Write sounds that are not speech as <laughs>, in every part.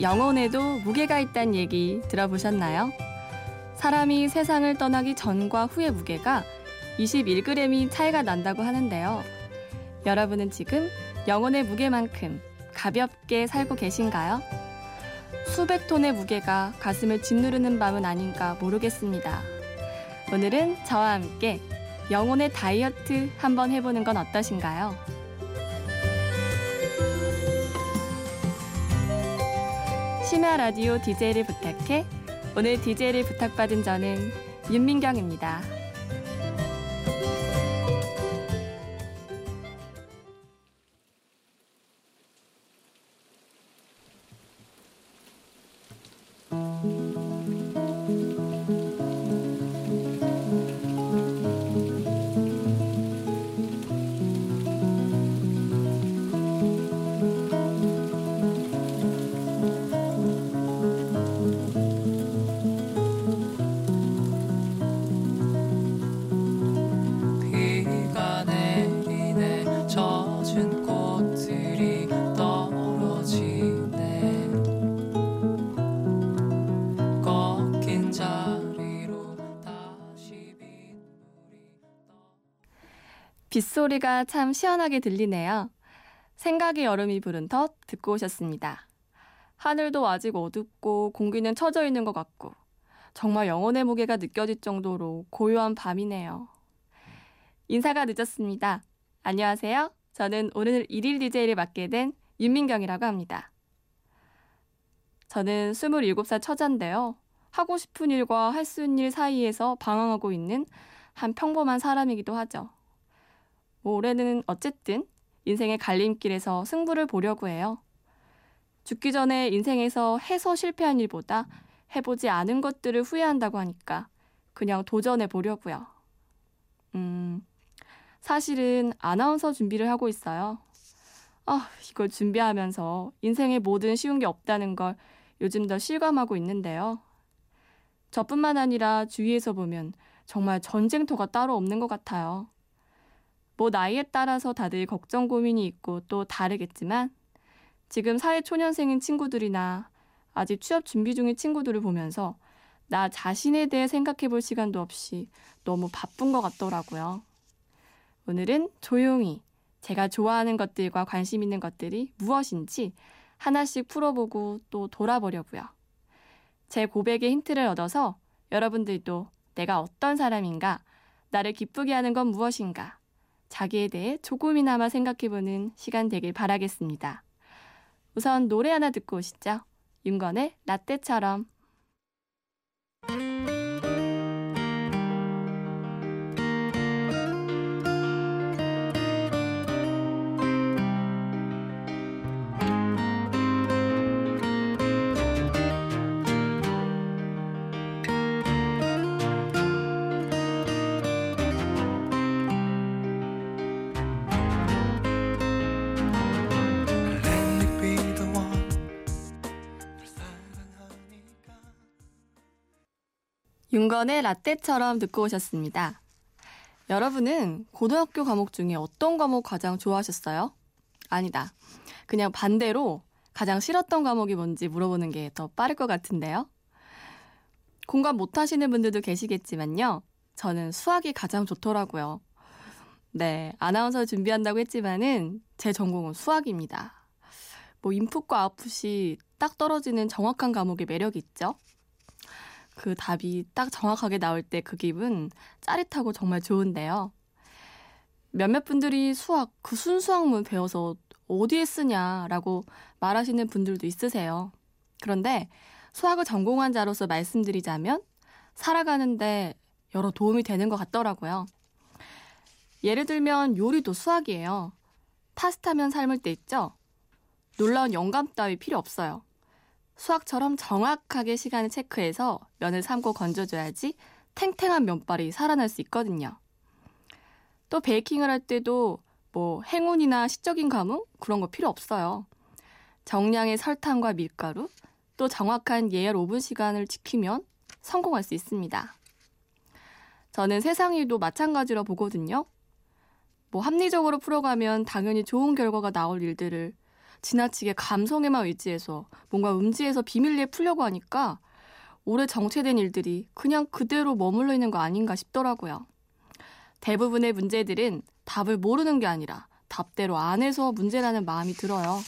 영혼에도 무게가 있다는 얘기 들어보셨나요? 사람이 세상을 떠나기 전과 후의 무게가 21g이 차이가 난다고 하는데요. 여러분은 지금 영혼의 무게만큼 가볍게 살고 계신가요? 수백 톤의 무게가 가슴을 짓누르는 밤은 아닌가 모르겠습니다. 오늘은 저와 함께 영혼의 다이어트 한번 해보는 건 어떠신가요? 심야 라디오 DJ를 부탁해 오늘 DJ를 부탁받은 저는 윤민경입니다. 빗소리가 참 시원하게 들리네요. 생각의 여름이 부른 덧 듣고 오셨습니다. 하늘도 아직 어둡고 공기는 처져 있는 것 같고 정말 영혼의 무게가 느껴질 정도로 고요한 밤이네요. 인사가 늦었습니다. 안녕하세요. 저는 오늘 일일 DJ를 맡게 된 윤민경이라고 합니다. 저는 27살 처자인데요. 하고 싶은 일과 할 수 있는 일 사이에서 방황하고 있는 한 평범한 사람이기도 하죠. 뭐 올해는 어쨌든 인생의 갈림길에서 승부를 보려고 해요. 죽기 전에 인생에서 해서 실패한 일보다 해보지 않은 것들을 후회한다고 하니까 그냥 도전해 보려고요. 음, 사실은 아나운서 준비를 하고 있어요. 아, 이걸 준비하면서 인생에 뭐든 쉬운 게 없다는 걸 요즘 더 실감하고 있는데요. 저뿐만 아니라 주위에서 보면 정말 전쟁터가 따로 없는 것 같아요. 뭐 나이에 따라서 다들 걱정 고민이 있고 또 다르겠지만 지금 사회 초년생인 친구들이나 아직 취업 준비 중인 친구들을 보면서 나 자신에 대해 생각해 볼 시간도 없이 너무 바쁜 것 같더라고요. 오늘은 조용히 제가 좋아하는 것들과 관심 있는 것들이 무엇인지 하나씩 풀어보고 또 돌아보려고요. 제 고백의 힌트를 얻어서 여러분들도 내가 어떤 사람인가, 나를 기쁘게 하는 건 무엇인가, 자기에 대해 조금이나마 생각해보는 시간 되길 바라겠습니다. 우선 노래 하나 듣고 오시죠. 윤건의 라떼처럼. 윤건의 라떼처럼 듣고 오셨습니다. 여러분은 고등학교 과목 중에 어떤 과목 가장 좋아하셨어요? 아니다. 그냥 반대로 가장 싫었던 과목이 뭔지 물어보는 게 더 빠를 것 같은데요. 공감 못 하시는 분들도 계시겠지만요. 저는 수학이 가장 좋더라고요. 네, 아나운서 준비한다고 했지만은 제 전공은 수학입니다. 뭐 인풋과 아웃풋이 딱 떨어지는 정확한 과목의 매력이 있죠. 그 답이 딱 정확하게 나올 때 그 기분 짜릿하고 정말 좋은데요. 몇몇 분들이 수학, 그 순수학문 배워서 어디에 쓰냐라고 말하시는 분들도 있으세요. 그런데 수학을 전공한 자로서 말씀드리자면 살아가는데 여러 도움이 되는 것 같더라고요. 예를 들면 요리도 수학이에요. 파스타면 삶을 때 있죠? 놀라운 영감 따위 필요 없어요. 수학처럼 정확하게 시간을 체크해서 면을 삶고 건져줘야지 탱탱한 면발이 살아날 수 있거든요. 또 베이킹을 할 때도 뭐 행운이나 시적인 감흥 그런 거 필요 없어요. 정량의 설탕과 밀가루 또 정확한 예열 오븐 시간을 지키면 성공할 수 있습니다. 저는 세상 일도 마찬가지로 보거든요. 뭐 합리적으로 풀어가면 당연히 좋은 결과가 나올 일들을 지나치게 감성에만 의지해서 뭔가 음지에서 비밀리에 풀려고 하니까 오래 정체된 일들이 그냥 그대로 머물러 있는 거 아닌가 싶더라고요. 대부분의 문제들은 답을 모르는 게 아니라 답대로 안 해서 문제라는 마음이 들어요.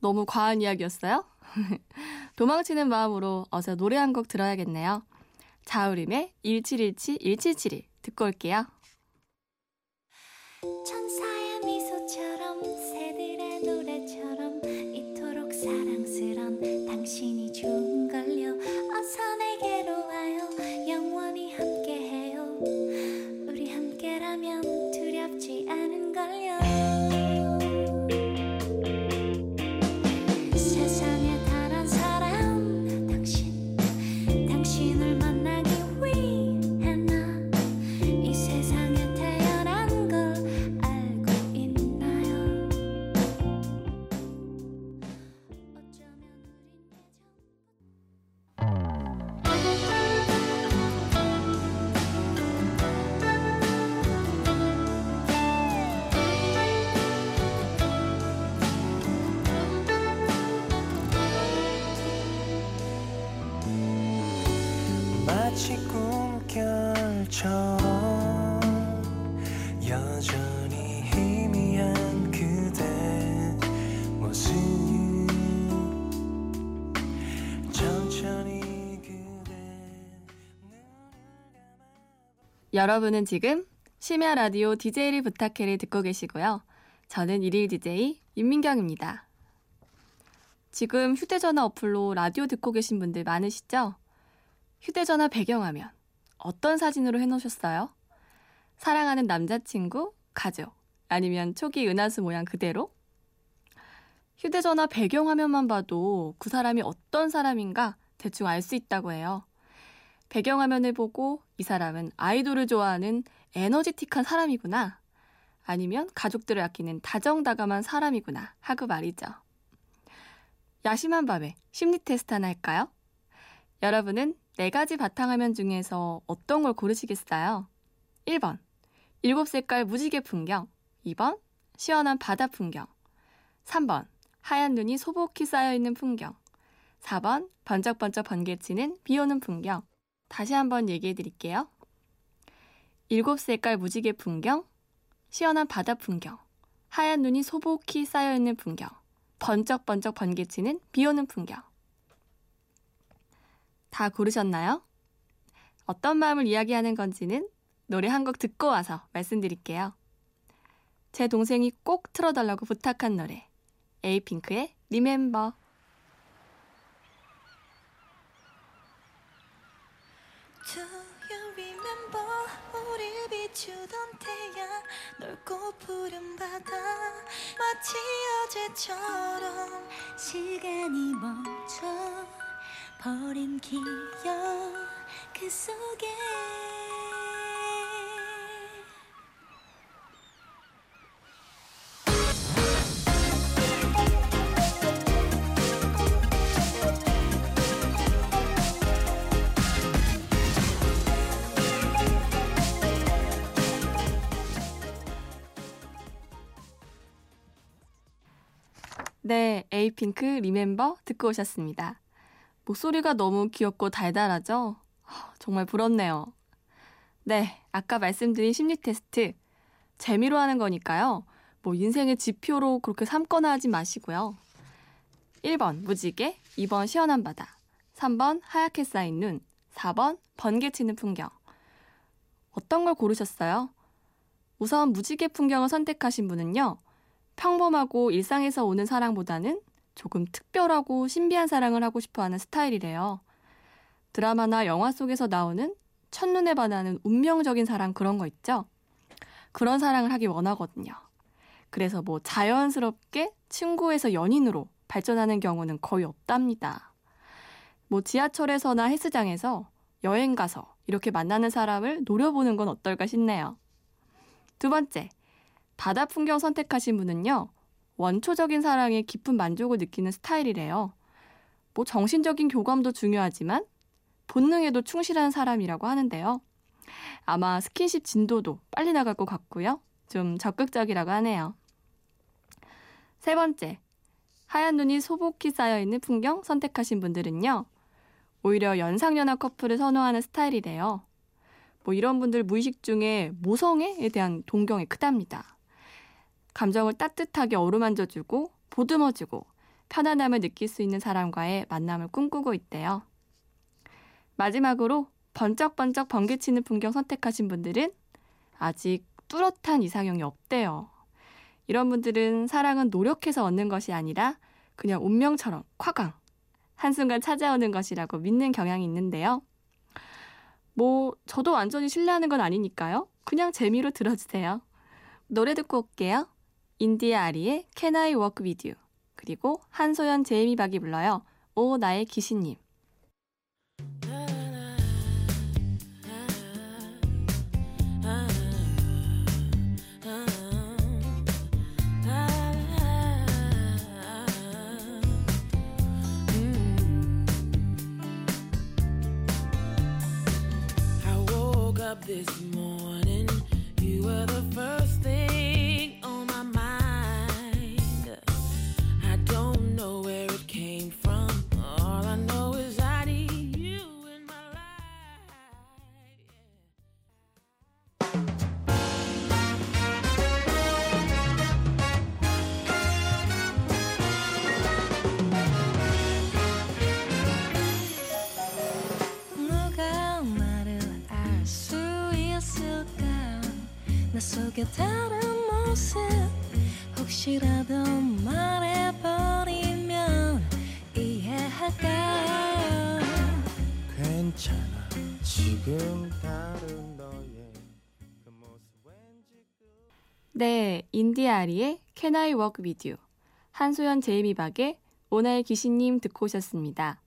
너무 과한 이야기였어요? <laughs> 도망치는 마음으로 어서 노래 한 곡 들어야겠네요. 자우림의 1717 1771 듣고 올게요. 천사 여러분은 지금 심야 라디오 DJ를 부탁해를 듣고 계시고요. 저는 일일 DJ 윤민경입니다. 지금 휴대전화 어플로 라디오 듣고 계신 분들 많으시죠? 휴대전화 배경화면 어떤 사진으로 해놓으셨어요? 사랑하는 남자친구, 가족, 아니면 초기 은하수 모양 그대로? 휴대전화 배경화면만 봐도 그 사람이 어떤 사람인가 대충 알 수 있다고 해요. 배경화면을 보고 이 사람은 아이돌을 좋아하는 에너지틱한 사람이구나. 아니면 가족들을 아끼는 다정다감한 사람이구나 하고 말이죠. 야심한 밤에 심리 테스트 하나 할까요? 여러분은 네 가지 바탕화면 중에서 어떤 걸 고르시겠어요? 1번, 일곱 색깔 무지개 풍경. 2번, 시원한 바다 풍경. 3번, 하얀 눈이 소복히 쌓여있는 풍경. 4번, 번쩍번쩍 번개치는 비 오는 풍경. 다시 한번 얘기해 드릴게요. 일곱 색깔 무지개 풍경, 시원한 바다 풍경, 하얀 눈이 소복히 쌓여있는 풍경, 번쩍번쩍 번개치는 비 오는 풍경. 다 고르셨나요? 어떤 마음을 이야기하는 건지는 노래 한 곡 듣고 와서 말씀드릴게요. 제 동생이 꼭 틀어달라고 부탁한 노래. 에이핑크의 리멤버. 태양 넓고 푸른 바다 마치 어제처럼 시간이 멈춰 버린 기억 그 속에 에이핑크 리멤버 듣고 오셨습니다. 목소리가 너무 귀엽고 달달하죠? 하, 정말 부럽네요. 네, 아까 말씀드린 심리 테스트. 재미로 하는 거니까요. 뭐 인생의 지표로 그렇게 삼거나 하지 마시고요. 1번 무지개, 2번 시원한 바다, 3번 하얗게 쌓인 눈, 4번 번개 치는 풍경. 어떤 걸 고르셨어요? 우선 무지개 풍경을 선택하신 분은요. 평범하고 일상에서 오는 사랑보다는 조금 특별하고 신비한 사랑을 하고 싶어 하는 스타일이래요. 드라마나 영화 속에서 나오는 첫눈에 반하는 운명적인 사랑 그런 거 있죠? 그런 사랑을 하기 원하거든요. 그래서 뭐 자연스럽게 친구에서 연인으로 발전하는 경우는 거의 없답니다. 뭐 지하철에서나 헬스장에서 여행 가서 이렇게 만나는 사람을 노려보는 건 어떨까 싶네요. 두 번째, 바다 풍경 선택하신 분은요, 원초적인 사랑에 깊은 만족을 느끼는 스타일이래요. 뭐 정신적인 교감도 중요하지만 본능에도 충실한 사람이라고 하는데요. 아마 스킨십 진도도 빨리 나갈 것 같고요. 좀 적극적이라고 하네요. 세 번째, 하얀 눈이 소복히 쌓여있는 풍경 선택하신 분들은요. 오히려 연상연하 커플을 선호하는 스타일이래요. 뭐 이런 분들 무의식 중에 모성애에 대한 동경이 크답니다. 감정을 따뜻하게 어루만져주고 보듬어주고 편안함을 느낄 수 있는 사람과의 만남을 꿈꾸고 있대요. 마지막으로 번쩍번쩍 번개치는 풍경 선택하신 분들은 아직 뚜렷한 이상형이 없대요. 이런 분들은 사랑은 노력해서 얻는 것이 아니라 그냥 운명처럼 콱강 한순간 찾아오는 것이라고 믿는 경향이 있는데요. 뭐 저도 완전히 신뢰하는 건 아니니까요. 그냥 재미로 들어주세요. 노래 듣고 올게요. 인디아 아리의 Can I Walk With You 그리고 한소연 제이미 박이 불러요. 오 나의 귀신님 this morning. 모습 혹시라도 말해버리면 이해할까 괜찮아 지금 다른 너의 그 모습 왠지 네, 인디아리의 Can I Walk With You 한소연 제이미 박의 오나의 귀신님 듣고 오셨습니다.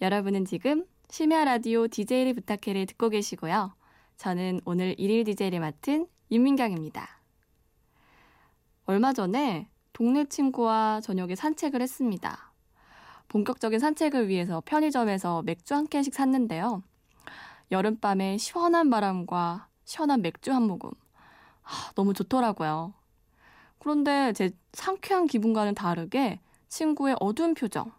여러분은 지금 심야 라디오 DJ를 부탁해를 듣고 계시고요. 저는 오늘 일일 DJ를 맡은 윤민경입니다. 얼마 전에 동네 친구와 저녁에 산책을 했습니다. 본격적인 산책을 위해서 편의점에서 맥주 한 캔씩 샀는데요. 여름밤에 시원한 바람과 시원한 맥주 한 모금. 아, 너무 좋더라고요. 그런데 제 상쾌한 기분과는 다르게 친구의 어두운 표정.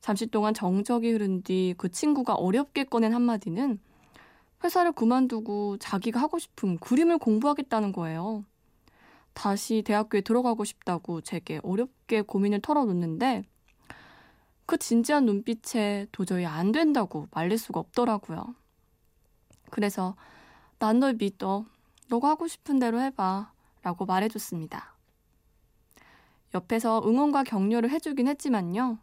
잠시 동안 정적이 흐른 뒤 그 친구가 어렵게 꺼낸 한마디는 회사를 그만두고 자기가 하고 싶은 그림을 공부하겠다는 거예요. 다시 대학교에 들어가고 싶다고 제게 어렵게 고민을 털어놓는데 그 진지한 눈빛에 도저히 안 된다고 말릴 수가 없더라고요. 그래서 난 널 믿어. 너가 하고 싶은 대로 해봐. 라고 말해줬습니다. 옆에서 응원과 격려를 해주긴 했지만요.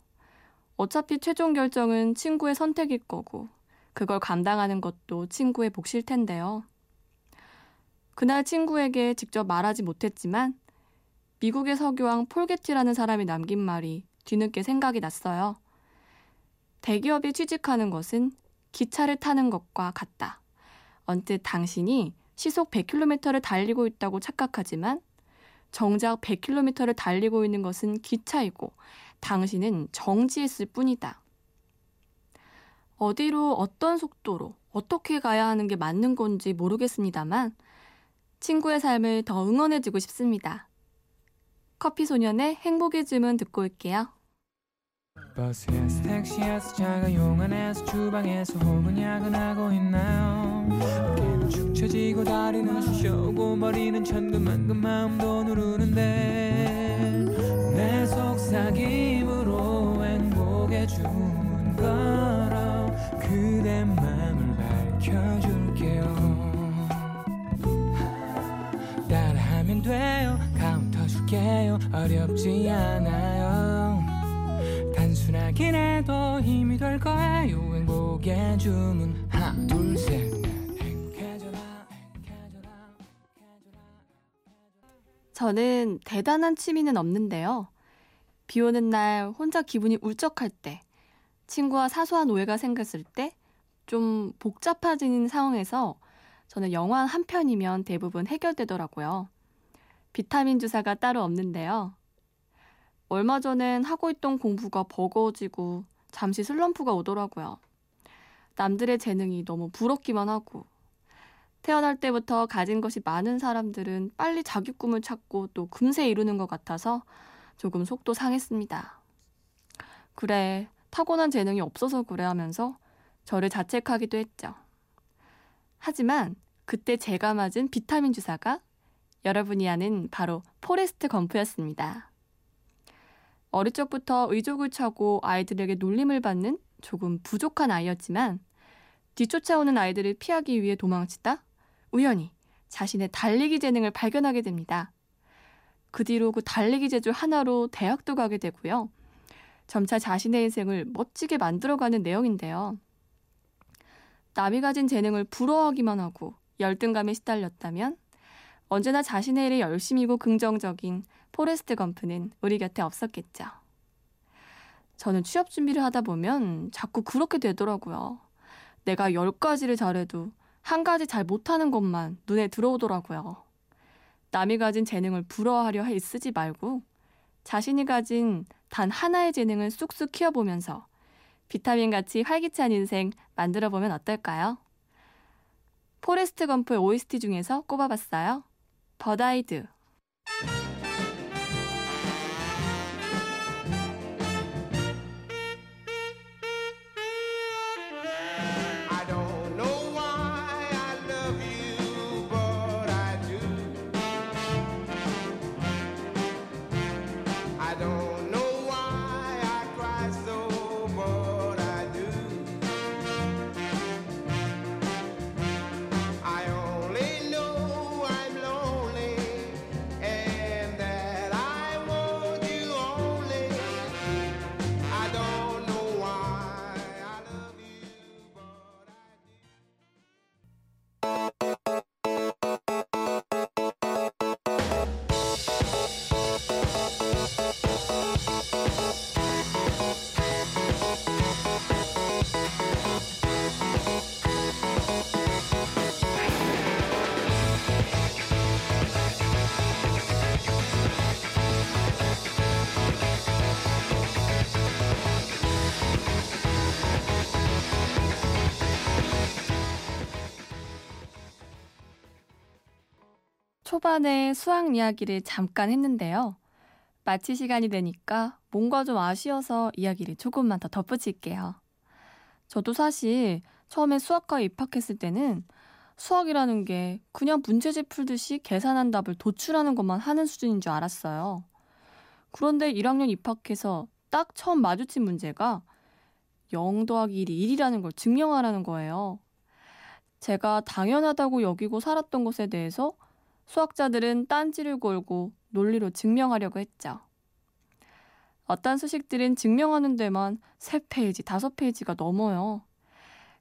어차피 최종 결정은 친구의 선택일 거고, 그걸 감당하는 것도 친구의 몫일 텐데요. 그날 친구에게 직접 말하지 못했지만, 미국의 석유왕 폴게티라는 사람이 남긴 말이 뒤늦게 생각이 났어요. 대기업에 취직하는 것은 기차를 타는 것과 같다. 언뜻 당신이 시속 100km를 달리고 있다고 착각하지만 정작 100km를 달리고 있는 것은 기차이고 당신은 정지했을 뿐이다. 어디로 어떤 속도로 어떻게 가야 하는 게 맞는 건지 모르겠습니다만 친구의 삶을 더 응원해주고 싶습니다. 커피 소년의 행복의 주문 듣고 올게요. 버스에서 택시에서 자가용 안에서 주방에서 혹은 야근하고 있나요 어깨는 축 처지고 다리는 쑤셔오고 머리는 천근만근 마음도 누르는데 내 속삭임으로 행복의 주문 걸어 그대 맘을 밝혀줄 줄게요. 어렵지 않아요. 단순하긴 해도 힘이 될 거예요. 행복의 주문. 하나 행복해져라 저는 대단한 취미는 없는데요. 비 오는 날 혼자 기분이 울적할 때, 친구와 사소한 오해가 생겼을 때, 좀 복잡해지는 상황에서 저는 영화 한 편이면 대부분 해결되더라고요. 비타민 주사가 따로 없는데요. 얼마 전엔 하고 있던 공부가 버거워지고 잠시 슬럼프가 오더라고요. 남들의 재능이 너무 부럽기만 하고 태어날 때부터 가진 것이 많은 사람들은 빨리 자기 꿈을 찾고 또 금세 이루는 것 같아서 조금 속도 상했습니다. 그래, 타고난 재능이 없어서 그래 하면서 저를 자책하기도 했죠. 하지만 그때 제가 맞은 비타민 주사가 여러분이 아는 바로 포레스트 검프였습니다. 어릴 적부터 의족을 차고 아이들에게 놀림을 받는 조금 부족한 아이였지만 뒤쫓아오는 아이들을 피하기 위해 도망치다 우연히 자신의 달리기 재능을 발견하게 됩니다. 그 뒤로 그 달리기 재주 하나로 대학도 가게 되고요. 점차 자신의 인생을 멋지게 만들어가는 내용인데요. 남이 가진 재능을 부러워하기만 하고 열등감에 시달렸다면 언제나 자신의 일에 열심이고 긍정적인 포레스트 검프는 우리 곁에 없었겠죠. 저는 취업 준비를 하다 보면 자꾸 그렇게 되더라고요. 내가 열 가지를 잘해도 한 가지 잘 못하는 것만 눈에 들어오더라고요. 남이 가진 재능을 부러워하려 애쓰지 말고 자신이 가진 단 하나의 재능을 쑥쑥 키워보면서 비타민 같이 활기찬 인생 만들어보면 어떨까요? 포레스트 검프의 OST 중에서 꼽아봤어요. But I Do. 초반에 수학 이야기를 잠깐 했는데요. 마칠 시간이 되니까 뭔가 좀 아쉬워서 이야기를 조금만 더 덧붙일게요. 저도 사실 처음에 수학과에 입학했을 때는 수학이라는 게 그냥 문제집 풀듯이 계산한 답을 도출하는 것만 하는 수준인 줄 알았어요. 그런데 1학년 입학해서 딱 처음 마주친 문제가 0 더하기 1이 1이라는 걸 증명하라는 거예요. 제가 당연하다고 여기고 살았던 것에 대해서 수학자들은 딴지를 걸고 논리로 증명하려고 했죠. 어떤 수식들은 증명하는 데만 3페이지, 5페이지가 넘어요.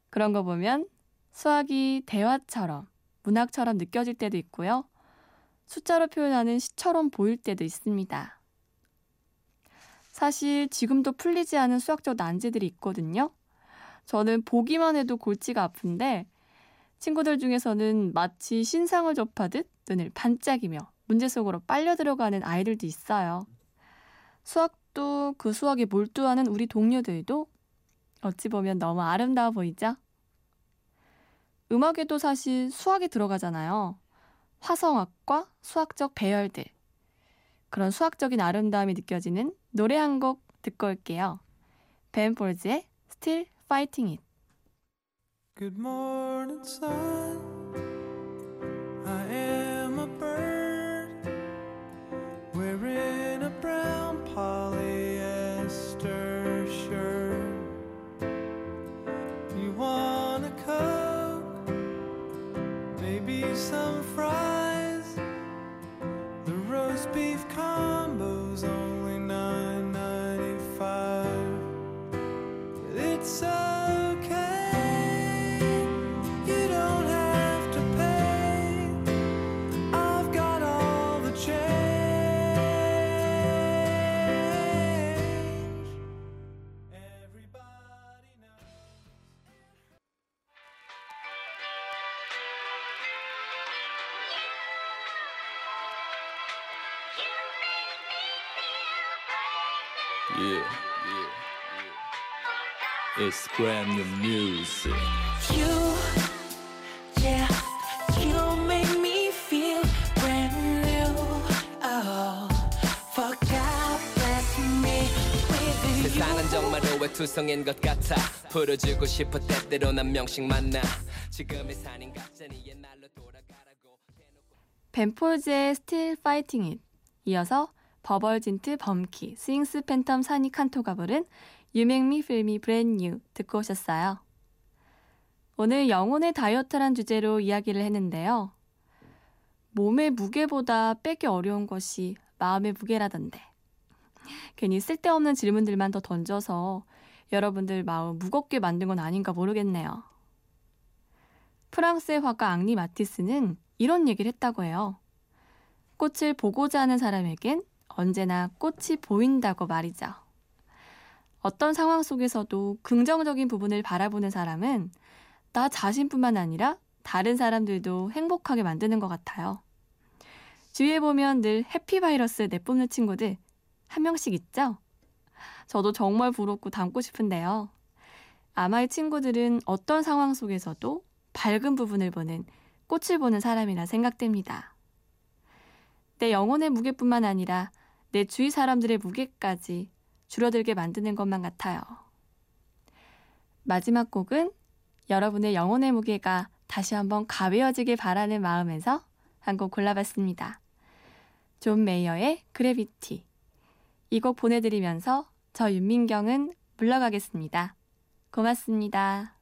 그런 거 보면 수학이 대화처럼, 문학처럼 느껴질 때도 있고요. 숫자로 표현하는 시처럼 보일 때도 있습니다. 사실 지금도 풀리지 않은 수학적 난제들이 있거든요. 저는 보기만 해도 골치가 아픈데 친구들 중에서는 마치 신상을 접하듯 눈을 반짝이며 문제 속으로 빨려 들어가는 아이들도 있어요. 수학도 그 수학에 몰두하는 우리 동료들도 어찌 보면 너무 아름다워 보이죠? 음악에도 사실 수학이 들어가잖아요. 화성학과 수학적 배열들. 그런 수학적인 아름다움이 느껴지는 노래 한 곡 듣고 올게요. 벤 폴즈의 Still Fighting It. Good morning, sun. I am a bird wearing a brown polyester shirt. You want a coke? Maybe some fries. It's brand new music. You, yeah, you make me feel brand new. Oh, forgot bless me with you. 세상은 정말로 외투성인 것 같아. 풀어주고 싶어 때때로 난 명식 만나. 지금의 산인 가짜니 옛날로 돌아가라고. 벤폴즈의 Still Fighting It. 이어서 버벌진트 범키, 스윙스 팬텀 사니 칸토가 부른 유맹미 필미 브랜뉴 듣고 오셨어요. 오늘 영혼의 다이어트란 주제로 이야기를 했는데요. 몸의 무게보다 빼기 어려운 것이 마음의 무게라던데. 괜히 쓸데없는 질문들만 더 던져서 여러분들 마음 무겁게 만든 건 아닌가 모르겠네요. 프랑스의 화가 앙리 마티스는 이런 얘기를 했다고 해요. 꽃을 보고자 하는 사람에겐 언제나 꽃이 보인다고 말이죠. 어떤 상황 속에서도 긍정적인 부분을 바라보는 사람은 나 자신뿐만 아니라 다른 사람들도 행복하게 만드는 것 같아요. 주위에 보면 늘 해피바이러스 내뿜는 친구들 한 명씩 있죠? 저도 정말 부럽고 닮고 싶은데요. 아마 이 친구들은 어떤 상황 속에서도 밝은 부분을 보는 꽃을 보는 사람이라 생각됩니다. 내 영혼의 무게뿐만 아니라 내 주위 사람들의 무게까지 줄어들게 만드는 것만 같아요. 마지막 곡은 여러분의 영혼의 무게가 다시 한번 가벼워지길 바라는 마음에서 한 곡 골라봤습니다. 존 메이어의 Gravity. 이 곡 보내드리면서 저 윤민경은 물러가겠습니다. 고맙습니다.